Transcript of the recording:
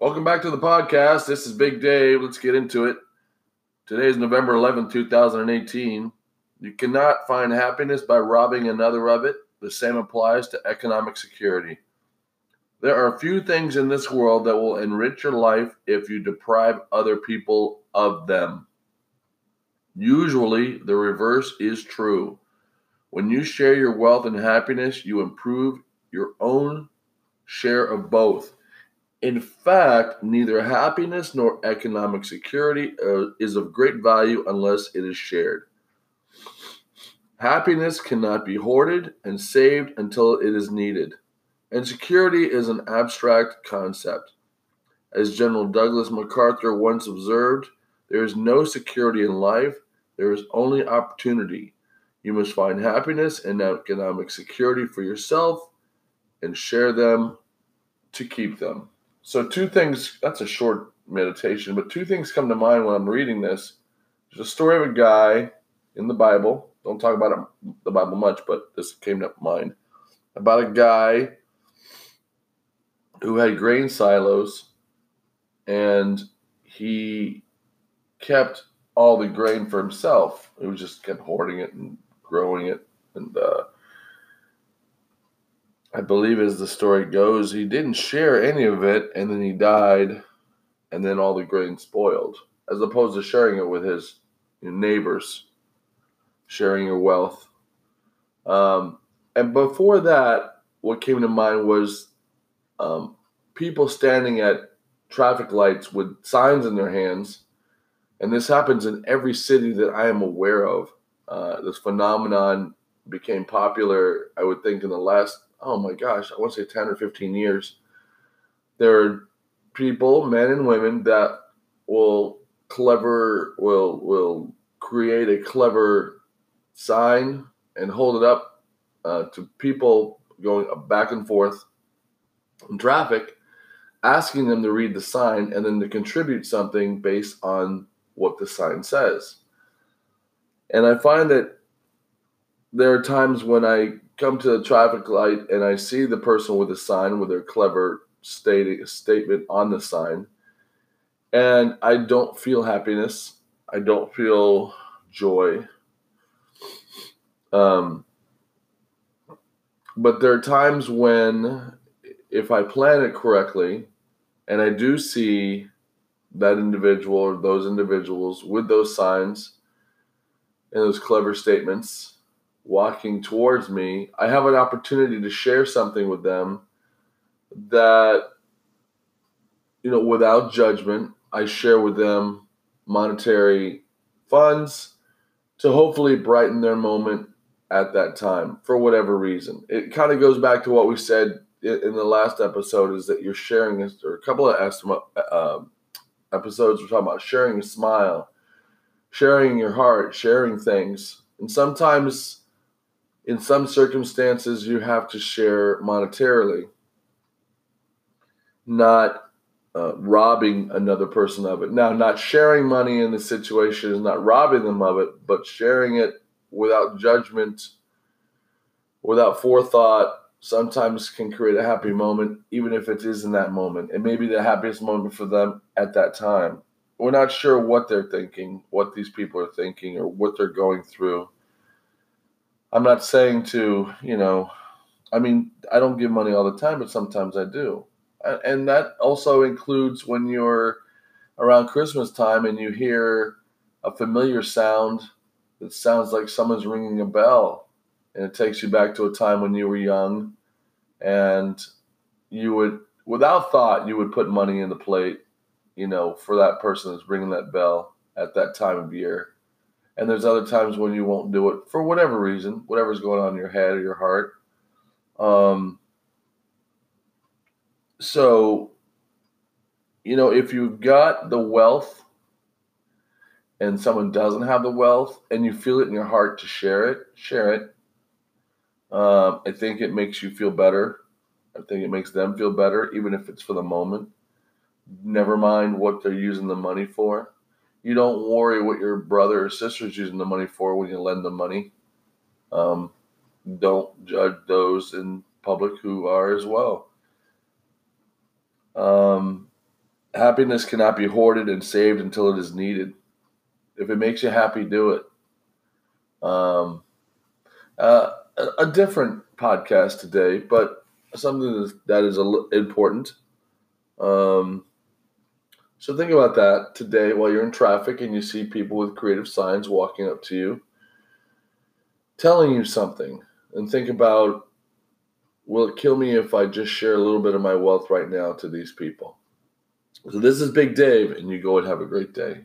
Welcome back to the podcast. This is Big Dave. Let's get into it. Today is November 11th, 2018. You cannot find happiness by robbing another of it. The same applies to economic security. There are few things in this world that will enrich your life if you deprive other people of them. Usually, the reverse is true. When you share your wealth and happiness, you improve your own share of both. In fact, neither happiness nor economic security uh, is of great value unless it is shared. Happiness cannot be hoarded and saved until it is needed. And security is an abstract concept. As General Douglas MacArthur once observed, there is no security in life, there is only opportunity. You must find happiness and economic security for yourself and share them to keep them. So, two things that's a short meditation, but two things come to mind when I'm reading this. There's a story of a guy in the Bible. Don't talk about the Bible much, but this came to mind about a guy who had grain silos and he kept all the grain for himself. He was just kept hoarding it and growing it. And uh, I believe, as the story goes, he didn't share any of it, and then he died, and then all the grain spoiled, as opposed to sharing it with his neighbors, sharing your wealth. Um, and before that, what came to mind was um, people standing at traffic lights with signs in their hands. And this happens in every city that I am aware of. Uh, this phenomenon became popular, I would think, in the last oh my gosh, I want to say 10 or 15 years, there are people, men and women, that will clever, will, will create a clever sign and hold it up uh, to people going back and forth in traffic, asking them to read the sign and then to contribute something based on what the sign says. And I find that there are times when I come to the traffic light and I see the person with a sign with their clever stating statement on the sign, and I don't feel happiness. I don't feel joy. Um, but there are times when, if I plan it correctly, and I do see that individual or those individuals with those signs and those clever statements walking towards me, I have an opportunity to share something with them that, you know, without judgment, I share with them monetary funds to hopefully brighten their moment at that time for whatever reason. It kind of goes back to what we said in the last episode is that you're sharing, or a couple of uh, episodes, we're talking about sharing a smile, sharing your heart, sharing things. And sometimes in some circumstances, you have to share monetarily, not uh, robbing another person of it. Now, not sharing money in the situation is not robbing them of it, but sharing it without judgment, without forethought, sometimes can create a happy moment, even if it is in that moment. It may be the happiest moment for them at that time. We're not sure what they're thinking, what these people are thinking, or what they're going through I'm not saying to, you know, I mean, I don't give money all the time, but sometimes I do. And that also includes when you're around Christmas time and you hear a familiar sound that sounds like someone's ringing a bell. And it takes you back to a time when you were young and you would, without thought, you would put money in the plate, you know, for that person that's ringing that bell at that time of year and there's other times when you won't do it for whatever reason, whatever's going on in your head or your heart. Um, so, you know, if you've got the wealth and someone doesn't have the wealth and you feel it in your heart to share it, share it. Um, I think it makes you feel better. I think it makes them feel better, even if it's for the moment. Never mind what they're using the money for you don't worry what your brother or sister is using the money for when you lend them money. Um, don't judge those in public who are as well. Um, happiness cannot be hoarded and saved until it is needed. If it makes you happy, do it. Um, uh, a, a different podcast today, but something that is important. Um, so think about that today while you're in traffic and you see people with creative signs walking up to you, telling you something, and think about will it kill me if I just share a little bit of my wealth right now to these people? So this is Big Dave, and you go and have a great day.